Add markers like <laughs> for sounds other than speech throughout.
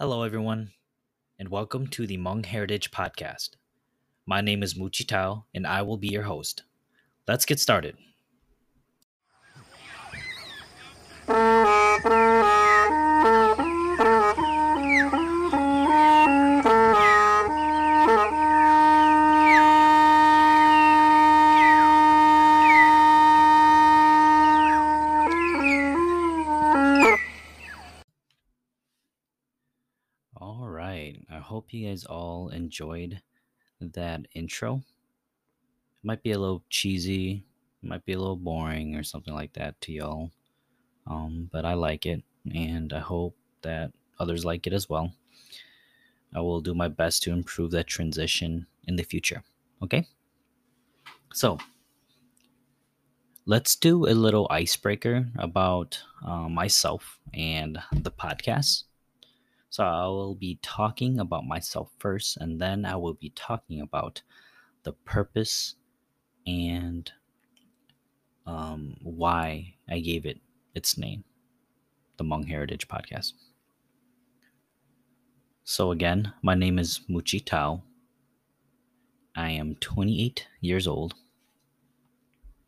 Hello, everyone, and welcome to the Hmong Heritage Podcast. My name is Mouachi Thao, and I will be your host. Let's get started. Enjoyed that intro. It might be a little cheesy, might be a little boring or something like that to y'all. Um, but I like it, and I hope that others like it as well. I will do my best to improve that transition in the future. Okay? So, let's do a little icebreaker about uh, myself and the podcast. So I will be talking about myself first, and then I will be talking about the purpose and um, why I gave it its name, the Hmong Heritage Podcast. So again, my name is Mouachi Thao. I am 28 years old.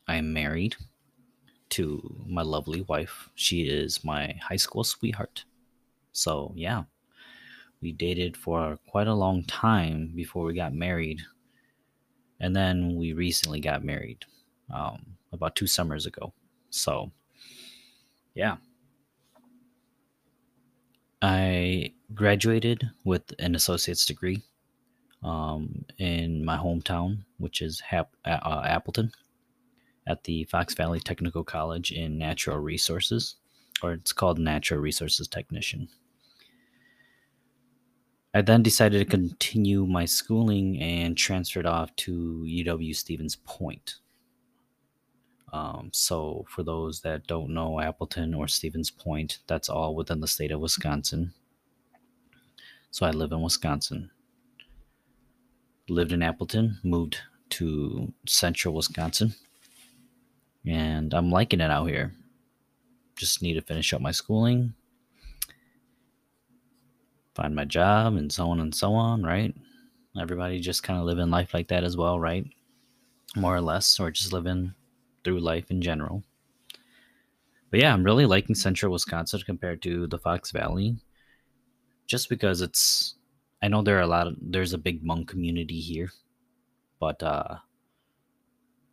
I am married to my lovely wife. She is my high school sweetheart. So, yeah, we dated for quite a long time before we got married. And then we recently got married um, about two summers ago. So, yeah. I graduated with an associate's degree um, in my hometown, which is Hap- uh, Appleton, at the Fox Valley Technical College in Natural Resources, or it's called Natural Resources Technician. I then decided to continue my schooling and transferred off to UW Stevens Point. Um, so, for those that don't know Appleton or Stevens Point, that's all within the state of Wisconsin. So, I live in Wisconsin. Lived in Appleton, moved to central Wisconsin, and I'm liking it out here. Just need to finish up my schooling, find my job, and so on and so on, right? Everybody just kind of living life like that as well, right? More or less, or just living through life in general. But yeah, I'm really liking central Wisconsin compared to the Fox Valley. Just because it's I know there are a lot of there's a big Hmong community here, but uh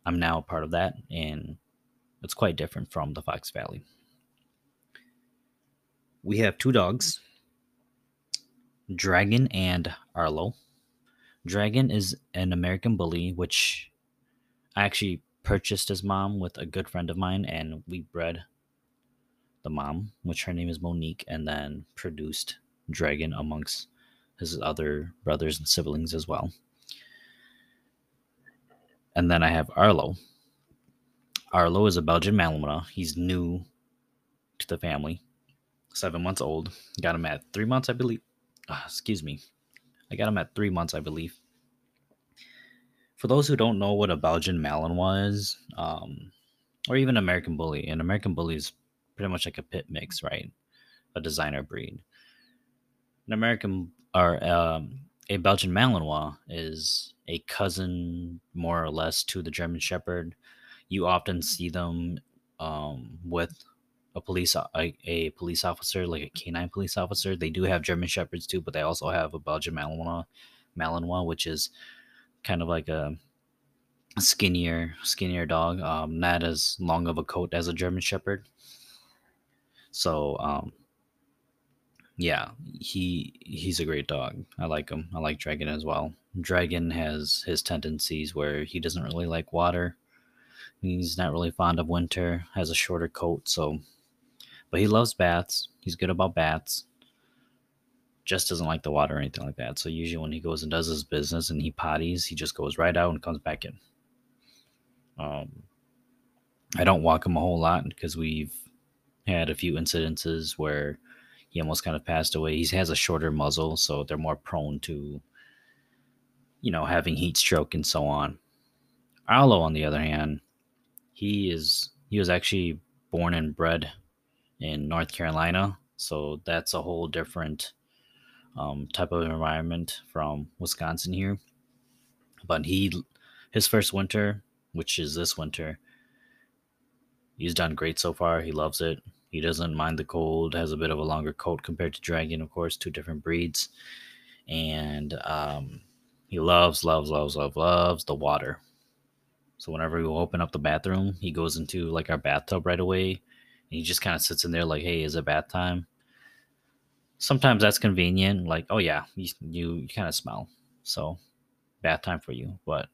I'm now a part of that and it's quite different from the Fox Valley. We have two dogs, Dragon and Arlo. Dragon is an American bully, which I actually purchased his mom with a good friend of mine, and we bred the mom, which her name is Monique, and then produced Dragon amongst his other brothers and siblings as well. And then I have Arlo. Arlo is a Belgian Malinois. He's new to the family, seven months old. Got him at three months, I believe. Uh, excuse me. I got him at three months, I believe. For those who don't know what a Belgian Malinois is, um, or even American Bully, an American Bully is pretty much like a pit mix, right? A designer breed. An American or um, a Belgian Malinois is a cousin, more or less, to the German Shepherd. You often see them um, with a police a, a, police officer, like a canine police officer. They do have German Shepherds too, but they also have a Belgian Malinois, Malinois, which is kind of like a skinnier, skinnier dog. Um, not as long of a coat as a German Shepherd. So, um, yeah, he he's a great dog. I like him. I like Dragon as well. Dragon has his tendencies where he doesn't really like water. He's not really fond of winter. Has a shorter coat, so but he loves bats. He's good about bats. Just doesn't like the water or anything like that. So usually when he goes and does his business and he potties, he just goes right out and comes back in. Um, I don't walk him a whole lot because we've had a few incidences where he almost kind of passed away. He has a shorter muzzle, so they're more prone to, you know, having heat stroke and so on. Arlo, on the other hand, he is he was actually born and bred in North Carolina, so that's a whole different um, type of environment from Wisconsin here. But he, his first winter, which is this winter, he's done great so far. He loves it. He doesn't mind the cold. Has a bit of a longer coat compared to Dragon, of course, two different breeds, and um, he loves, loves, loves, loves, loves the water. So whenever we open up the bathroom, he goes into like our bathtub right away, he just kind of sits in there like, "Hey, is it bath time?" Sometimes that's convenient, like, "Oh yeah, you you, you kind of smell, so bath time for you." But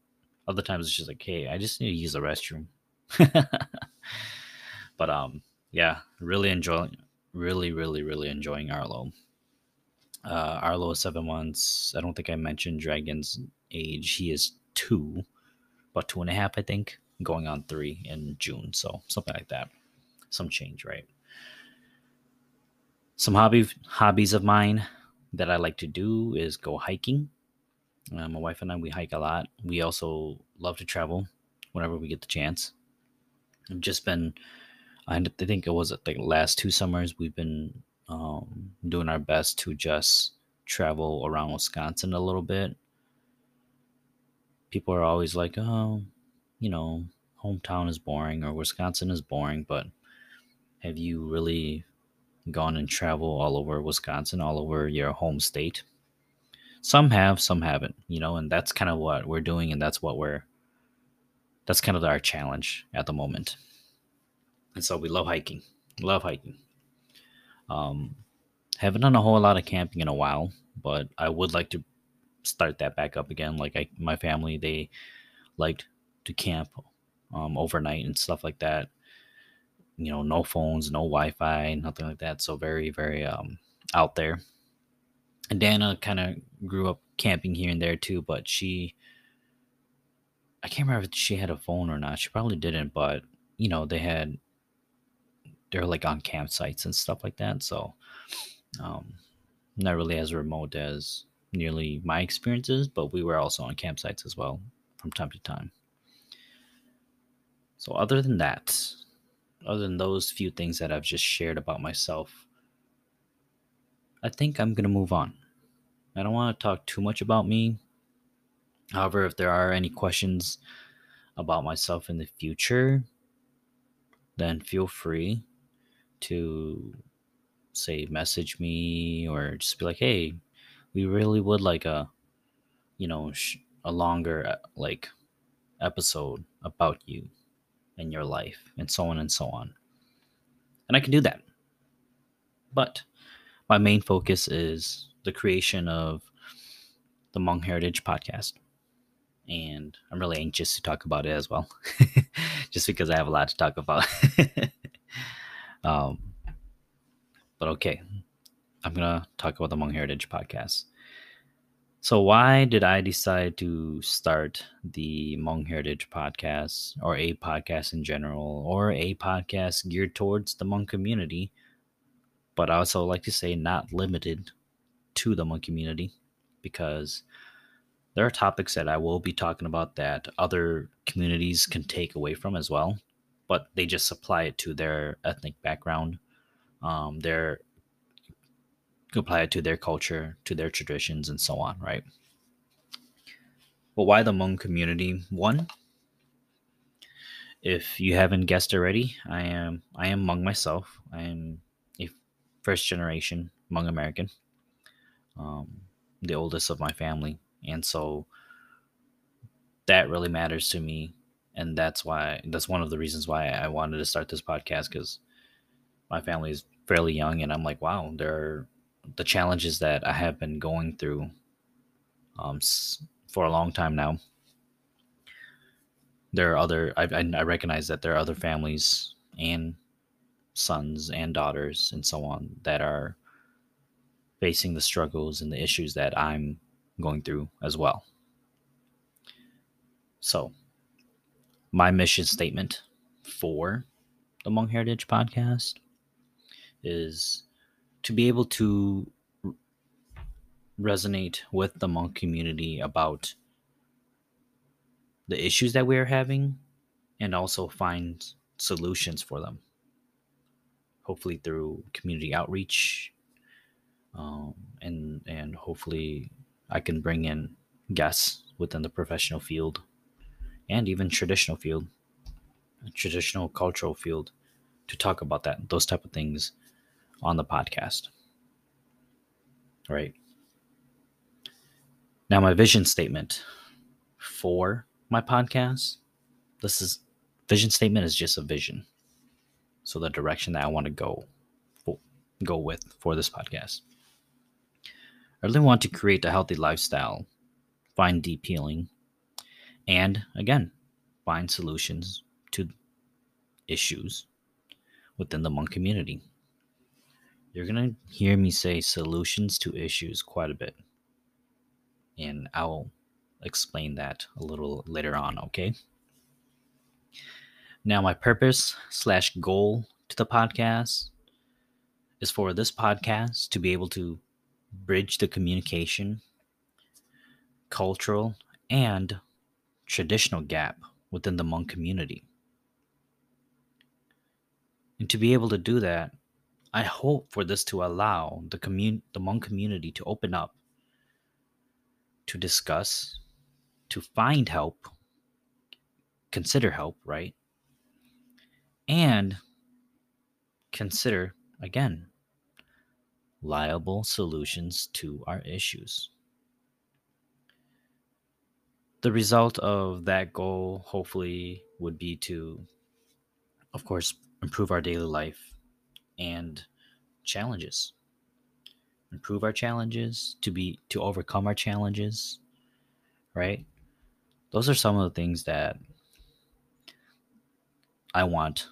other times it's just like, "Hey, I just need to use the restroom." <laughs> but um, yeah, really enjoying, really, really, really enjoying Arlo. Uh, Arlo is seven months. I don't think I mentioned Dragon's age. He is two, about two and a half, I think, going on three in June. So something like that. Some change, right? Some hobby hobbies of mine that I like to do is go hiking. Uh, my wife and I we hike a lot. We also love to travel whenever we get the chance. I've just been I think it was the last two summers we've been um, doing our best to just travel around Wisconsin a little bit. People are always like, "Oh, you know, hometown is boring or Wisconsin is boring," but have you really gone and traveled all over Wisconsin, all over your home state? Some have, some haven't, you know, and that's kind of what we're doing, and that's what we're that's kind of our challenge at the moment and so we love hiking. Love hiking. Um, haven't done a whole lot of camping in a while, but I would like to start that back up again. Like I, my family, they liked to camp um, overnight and stuff like that. You know, no phones, no Wi-Fi, nothing like that. So very, very um, out there. And Dana kind of grew up camping here and there too, but she, I can't remember if she had a phone or not. She probably didn't, but you know, they had they're like on campsites and stuff like that. So, um, not really as remote as nearly my experiences, but we were also on campsites as well from time to time. So, other than that, other than those few things that I've just shared about myself, I think I'm going to move on. I don't want to talk too much about me. However, if there are any questions about myself in the future, then feel free to say message me or just be like hey we really would like a you know a longer uh, like episode about you and your life and so on and so on and i can do that but my main focus is the creation of the Hmong Heritage podcast. And I'm really anxious to talk about it as well, <laughs> just because I have a lot to talk about. <laughs> Um, but okay, I'm gonna talk about the Hmong Heritage podcast. So, why did I decide to start the Hmong Heritage podcast, or a podcast in general, or a podcast geared towards the Hmong community? But I also like to say not limited to the Hmong community, because there are topics that I will be talking about that other communities can take away from as well but they just apply it to their ethnic background, um, their apply it to their culture, to their traditions, and so on, right? But why the Hmong community? One, if you haven't guessed already, I am I am Hmong myself. I am a first generation Hmong American, um, the oldest of my family, and so that really matters to me and that's why that's one of the reasons why I wanted to start this podcast because my family is fairly young, and I'm like, wow, there are the challenges that I have been going through um, for a long time now. There are other I, I recognize that there are other families and sons and daughters and so on that are facing the struggles and the issues that I'm going through as well. So, my mission statement for the Hmong Heritage podcast is to be able to resonate with the Hmong community about the issues that we are having and also find solutions for them. Hopefully through community outreach um, and and hopefully, I can bring in guests within the professional field and even traditional field, traditional cultural field to talk about that, those type of things on the podcast. Right. Now, my vision statement for my podcast this is vision statement is just a vision. So the direction that I want to go go with for this podcast. I really want to create a healthy lifestyle, find deep healing, and again, find solutions to issues within the Hmong community. You're going to hear me say solutions to issues quite a bit. And I'll explain that a little later on, okay? Now, my purpose slash goal to the podcast is for this podcast to be able to bridge the communication, cultural, and traditional gap within the Hmong community. And to be able to do that, I hope for this to allow the commun- the Hmong community to open up, to discuss, to find help, consider help, right? and consider, again, liable solutions to our issues. The result of that goal, hopefully, would be to, of course, improve our daily life and challenges. Improve our challenges to be to overcome our challenges, right? Those are some of the things that I want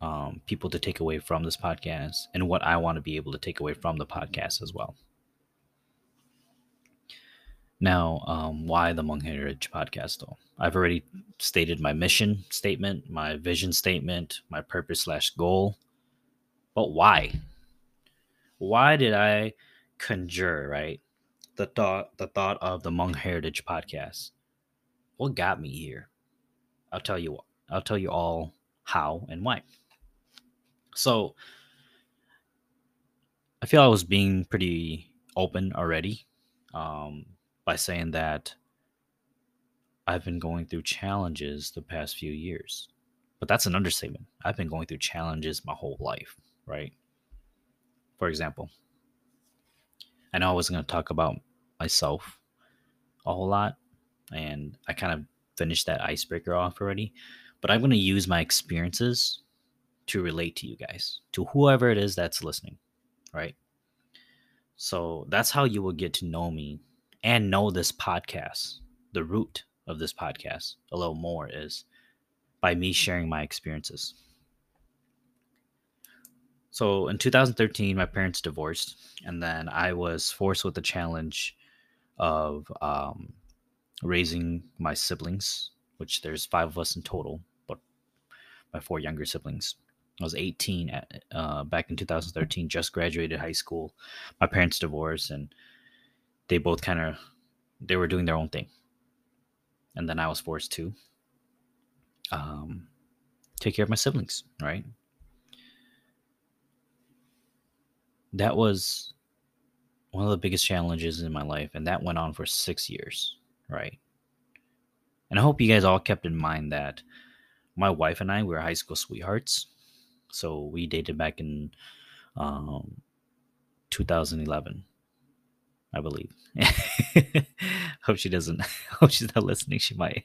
um, people to take away from this podcast and what I want to be able to take away from the podcast as well. Now, um, why the Hmong Heritage Podcast, though? I've already stated my mission statement, my vision statement, my purpose slash goal. But why? Why did I conjure, right? The thought the thought of the Hmong Heritage Podcast. What got me here? I'll tell you. I'll tell you all how and why. So I feel I was being pretty open already um, by saying that I've been going through challenges the past few years. But that's an understatement. I've been going through challenges my whole life, right? For example, I know I wasn't going to talk about myself a whole lot, and I kind of finished that icebreaker off already. But I'm going to use my experiences to relate to you guys, to whoever it is that's listening, right? So that's how you will get to know me and know this podcast. The root of this podcast a little more is by me sharing my experiences. So in 2013, my parents divorced, and then I was forced with the challenge of um, raising my siblings, which there's five of us in total, but my four younger siblings. I was 18 at, uh, back in 2013, just graduated high school. My parents divorced, and they both kind of they were doing their own thing, and then I was forced to um, take care of my siblings. Right. That was one of the biggest challenges in my life, and that went on for six years. Right. And I hope you guys all kept in mind that my wife and I were high school sweethearts so we dated back in um, 2011, I believe. <laughs> hope she doesn't. <laughs> Hope she's not listening. She might.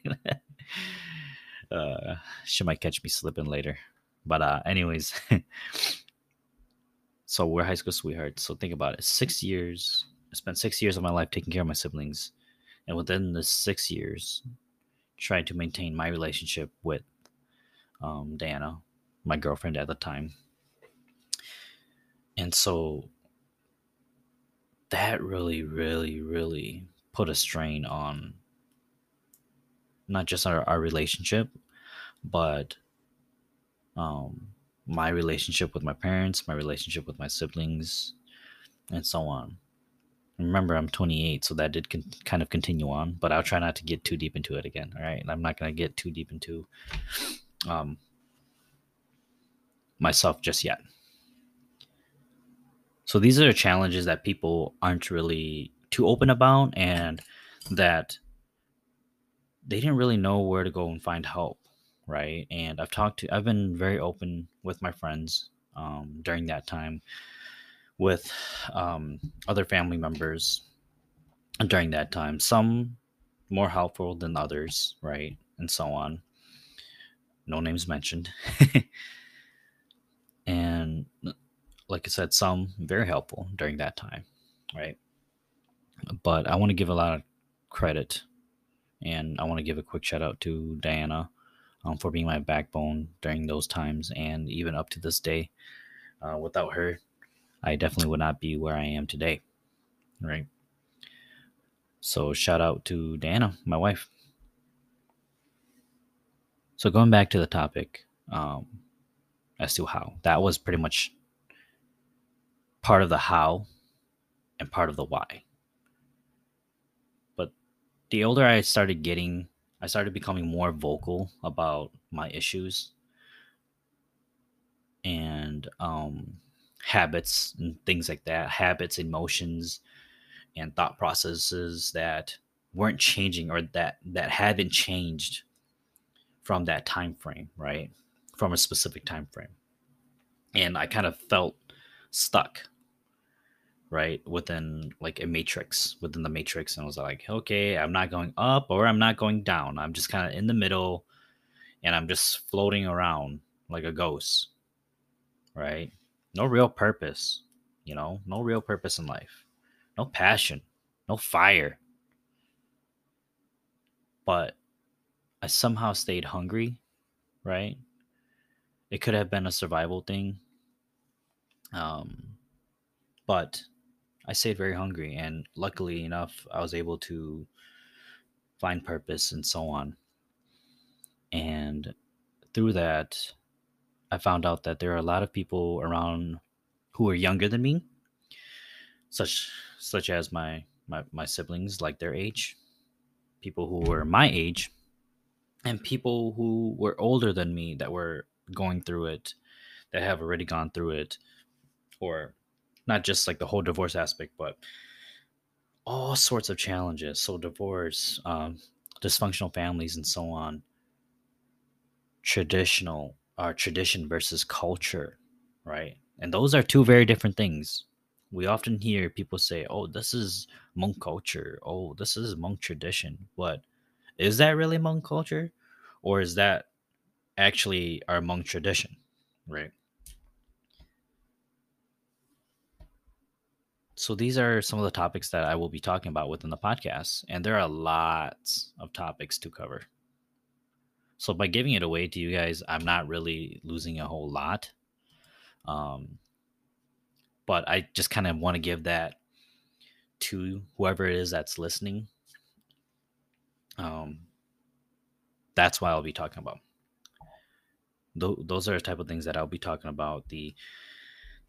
<laughs> uh, she might catch me slipping later. But uh, anyways, so we're high school sweethearts. So think about it. Six years. I spent six years of my life taking care of my siblings, and within the six years, trying to maintain my relationship with um, Diana, my girlfriend at the time. And so that really, really, really put a strain on not just our, our relationship, but um, my relationship with my parents, my relationship with my siblings, and so on. Remember, I'm 28, so that did con- kind of continue on, but I'll try not to get too deep into it again. All right, I'm not going to get too deep into um, myself just yet. So these are challenges that people aren't really too open about and that they didn't really know where to go and find help right? And i've talked to i've been very open with my friends um, during that time with um, other family members during that time some more helpful than others right? And so on. No names mentioned. <laughs> And like i said some very helpful during that time right? But i want to give a lot of credit and i want to give a quick shout out to diana um, for being my backbone during those times and even up to this day. Uh, without her i definitely would not be where i am today right? So shout out to diana my wife. So going back to the topic um, as to how that was pretty much part of the how and part of the why. But the older I started getting, I started becoming more vocal about my issues and um, habits and things like that, habits, emotions, and thought processes that weren't changing or that that hadn't changed from that time frame, right? From a specific time frame. And I kind of felt stuck, right? Within like a matrix, within the matrix. And was like, okay, I'm not going up or I'm not going down. I'm just kind of in the middle and I'm just floating around like a ghost, right? No real purpose, you know, no real purpose in life, no passion, no fire. But I somehow stayed hungry, right? It could have been a survival thing. Um, but I stayed very hungry, and luckily enough, I was able to find purpose and so on. And through that, I found out that there are a lot of people around who are younger than me, such such as my my, my siblings, like their age, people who were my age and people who were older than me that were going through it that have already gone through it or not just like the whole divorce aspect but all sorts of challenges. So divorce um, dysfunctional families and so on. Traditional our uh, tradition versus culture right? And those are two very different things. We often hear people say oh this is Hmong culture. Oh this is Hmong tradition. But is that really Hmong culture? Or is that actually our Hmong tradition right so these are some of the topics that i will be talking about within the podcast and there are lots of topics to cover so by giving it away to you guys i'm not really losing a whole lot um, but i just kind of want to give that to whoever it is that's listening um, that's why I'll be talking about. Th- those are the type of things that I'll be talking about. The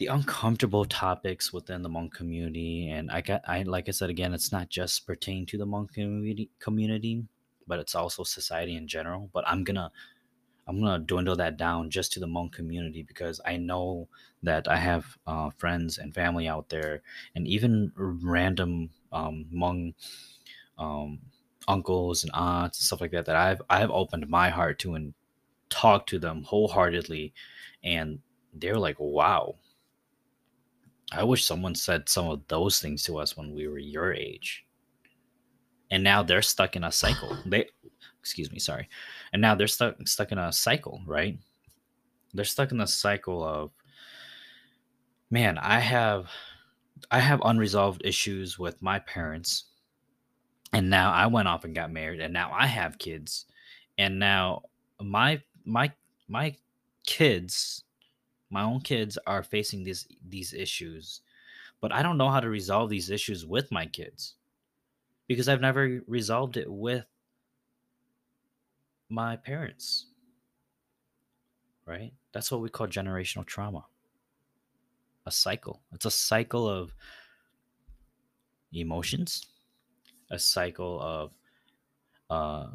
the uncomfortable topics within the Hmong community, and I got I like I said again, it's not just pertaining to the Hmong community community, but it's also society in general. But I'm gonna I'm gonna dwindle that down just to the Hmong community because I know that I have uh, friends and family out there, and even random um, Hmong um, uncles and aunts and stuff like that that I've I've opened my heart to and talked to them wholeheartedly and they're like wow I wish someone said some of those things to us when we were your age. And now they're stuck in a cycle. <sighs> They excuse me sorry. And now they're stuck stuck in a cycle right? They're stuck in the cycle of man I have I have unresolved issues with my parents. And now I went off and got married and now I have kids. And now my my my kids my own kids are facing these these issues but I don't know how to resolve these issues with my kids because I've never resolved it with my parents right? That's what we call generational trauma. A cycle. It's a cycle of emotions a cycle of uh,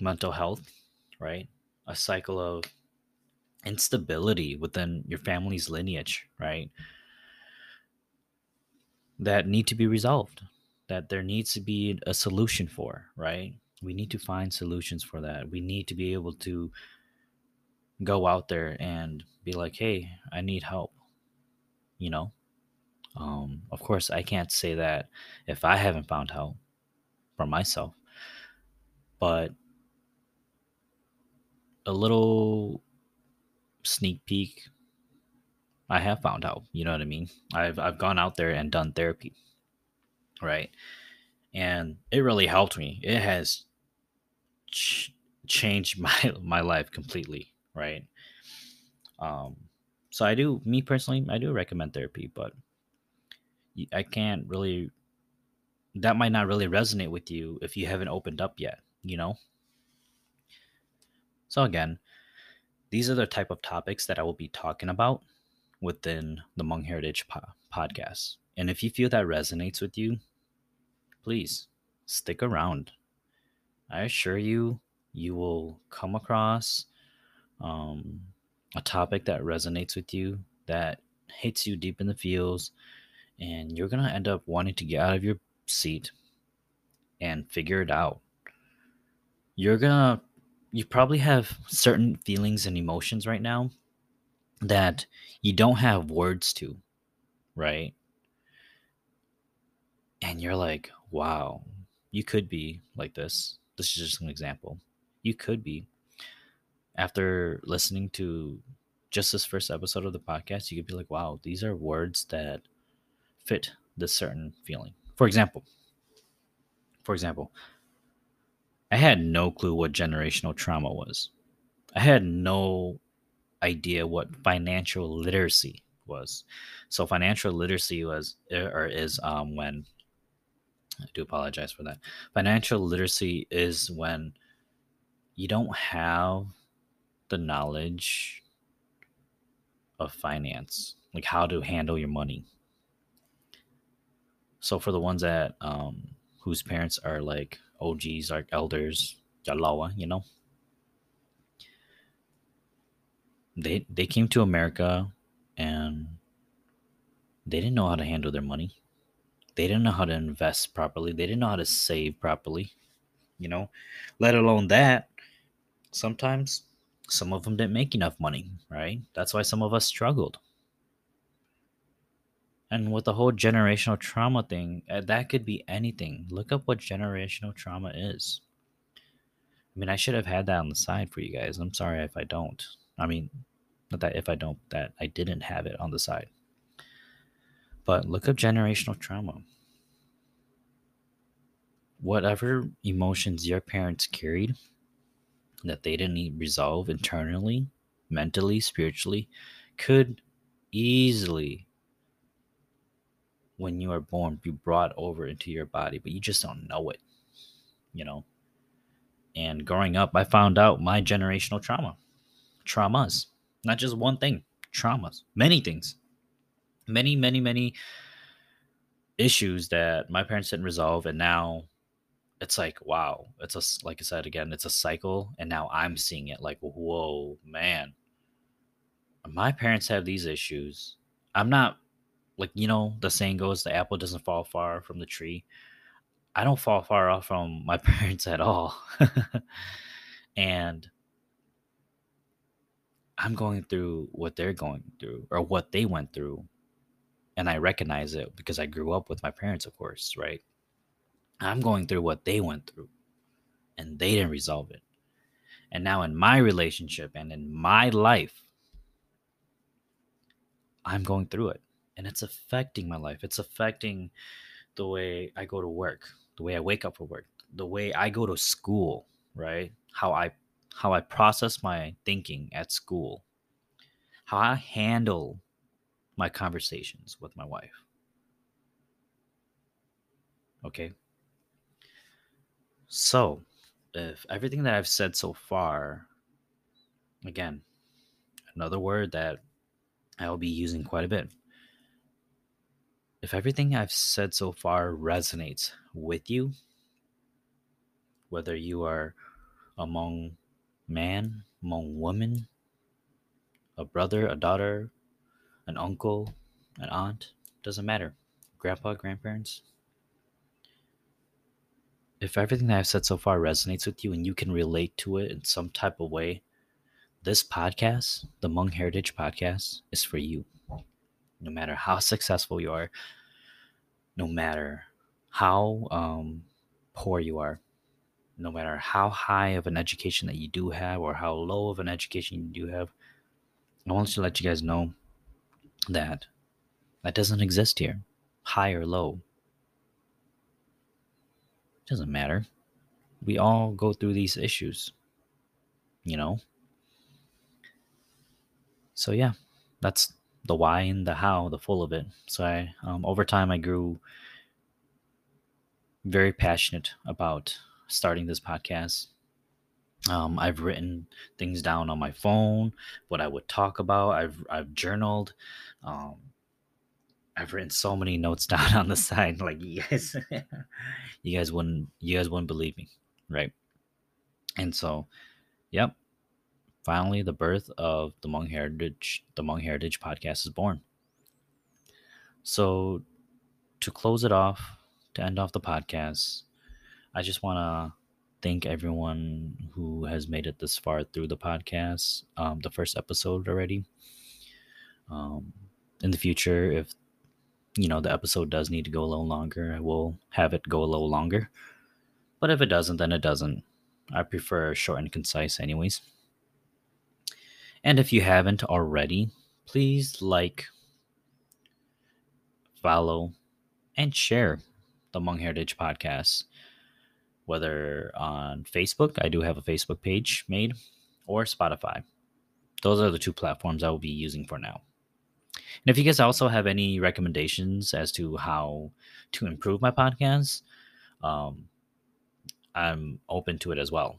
mental health, right? A cycle of instability within your family's lineage, right? That need to be resolved. that there needs to be a solution for, right? We need to find solutions for that. We need to be able to go out there and be like, hey, I need help. You know? Um, of course, I can't say that if I haven't found help for myself, but a little sneak peek I have found out. You know what I mean? I've I've gone out there and done therapy, right? And it really helped me. It has ch- changed <laughs> my my life completely, right? Um, so I do, me personally, I do recommend therapy, but I can't really. That might not really resonate with you if you haven't opened up yet. You know. So again, these are the type of topics that I will be talking about within the Hmong Heritage po- podcast. And if you feel that resonates with you, please stick around. I assure you, you will come across um, a topic that resonates with you, that hits you deep in the feels, and you're going to end up wanting to get out of your seat and figure it out. You're going to, you probably have certain feelings and emotions right now that you don't have words to, right? And you're like, wow, you could be like this. This is just an example. You could be. After listening to just this first episode of the podcast, you could be like, wow, these are words that fit this certain feeling. For example, for example, I had no clue what generational trauma was. I had no idea what financial literacy was. So financial literacy was er, or is um, when I do apologize for that. Financial literacy is when you don't have the knowledge of finance, like how to handle your money. So for the ones that um, whose parents are like OGs, like elders, Jalawa, you know, they they came to America and they didn't know how to handle their money. They didn't know how to invest properly. They didn't know how to save properly. You know, let alone that. Sometimes some of them didn't make enough money, right? That's why some of us struggled. And with the whole generational trauma thing, uh, that could be anything. Look up what generational trauma is. I mean, I should have had that on the side for you guys. I'm sorry if I don't. I mean, not that if I don't, that I didn't have it on the side. But look up generational trauma. Whatever emotions your parents carried that they didn't resolve internally, mentally, spiritually, could easily, when you are born, be brought over into your body, but you just don't know it, you know? And growing up, I found out my generational trauma traumas, not just one thing, traumas, many things, many, many, many issues that my parents didn't resolve. And now it's like, wow, it's a, like I said again, it's a cycle. And now I'm seeing it like, whoa, man, my parents have these issues. I'm not like, you know, the saying goes, the apple doesn't fall far from the tree. I don't fall far off from <laughs> my parents at all. and I'm going through what they're going through or what they went through. And I recognize it because I grew up with my parents, of course, right? I'm going through what they went through and they didn't resolve it. And now in my relationship and in my life, I'm going through it and it's affecting my life. It's affecting the way I go to work, the way I wake up for work, the way I go to school, right? How I how I process my thinking at school, how I handle my conversations with my wife. Okay. So, if everything that I've said so far, again, another word that I will be using quite a bit. If everything I've said so far resonates with you, whether you are among man among women, a brother, a daughter, an uncle, an aunt, doesn't matter. Grandpa, grandparents. if everything that I've said so far resonates with you and you can relate to it in some type of way, this podcast, the Hmong Heritage Podcast, is for you. No matter how successful you are, no matter how um, poor you are, no matter how high of an education that you do have or how low of an education you do have, I want to let you guys know that that doesn't exist here. High or low. Doesn't matter. We all go through these issues, you know? So, yeah, that's the why and the how, the full of it. So, I, um, over time, I grew very passionate about starting this podcast. Um, I've written things down on my phone, what I would talk about. I've I've journaled. Um, I've written so many notes <laughs> down on the side. Like you guys, <laughs> you guys wouldn't you guys wouldn't believe me, right? And so, yep. Finally, the birth of the Hmong Heritage, the Hmong Heritage podcast is born. So, to close it off, to end off the podcast, I just want to thank everyone who has made it this far through the podcast, um, the first episode already. Um, in the future, if you know the episode does need to go a little longer, I will have it go a little longer. But if it doesn't, then it doesn't. I prefer short and concise, anyways. And if you haven't already, please like, follow, and share the Hmong Heritage Podcast whether on Facebook, I do have a Facebook page made, or Spotify. Those are the two platforms I will be using for now. And if you guys also have any recommendations as to how to improve my podcast, um, I'm open to it as well.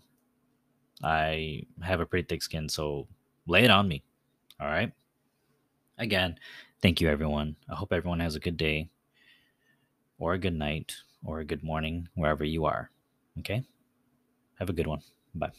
I have a pretty thick skin, so lay it on me. All right. Again, thank you, everyone. I hope everyone has a good day, or a good night, or a good morning, wherever you are. Okay? Have a good one. Bye.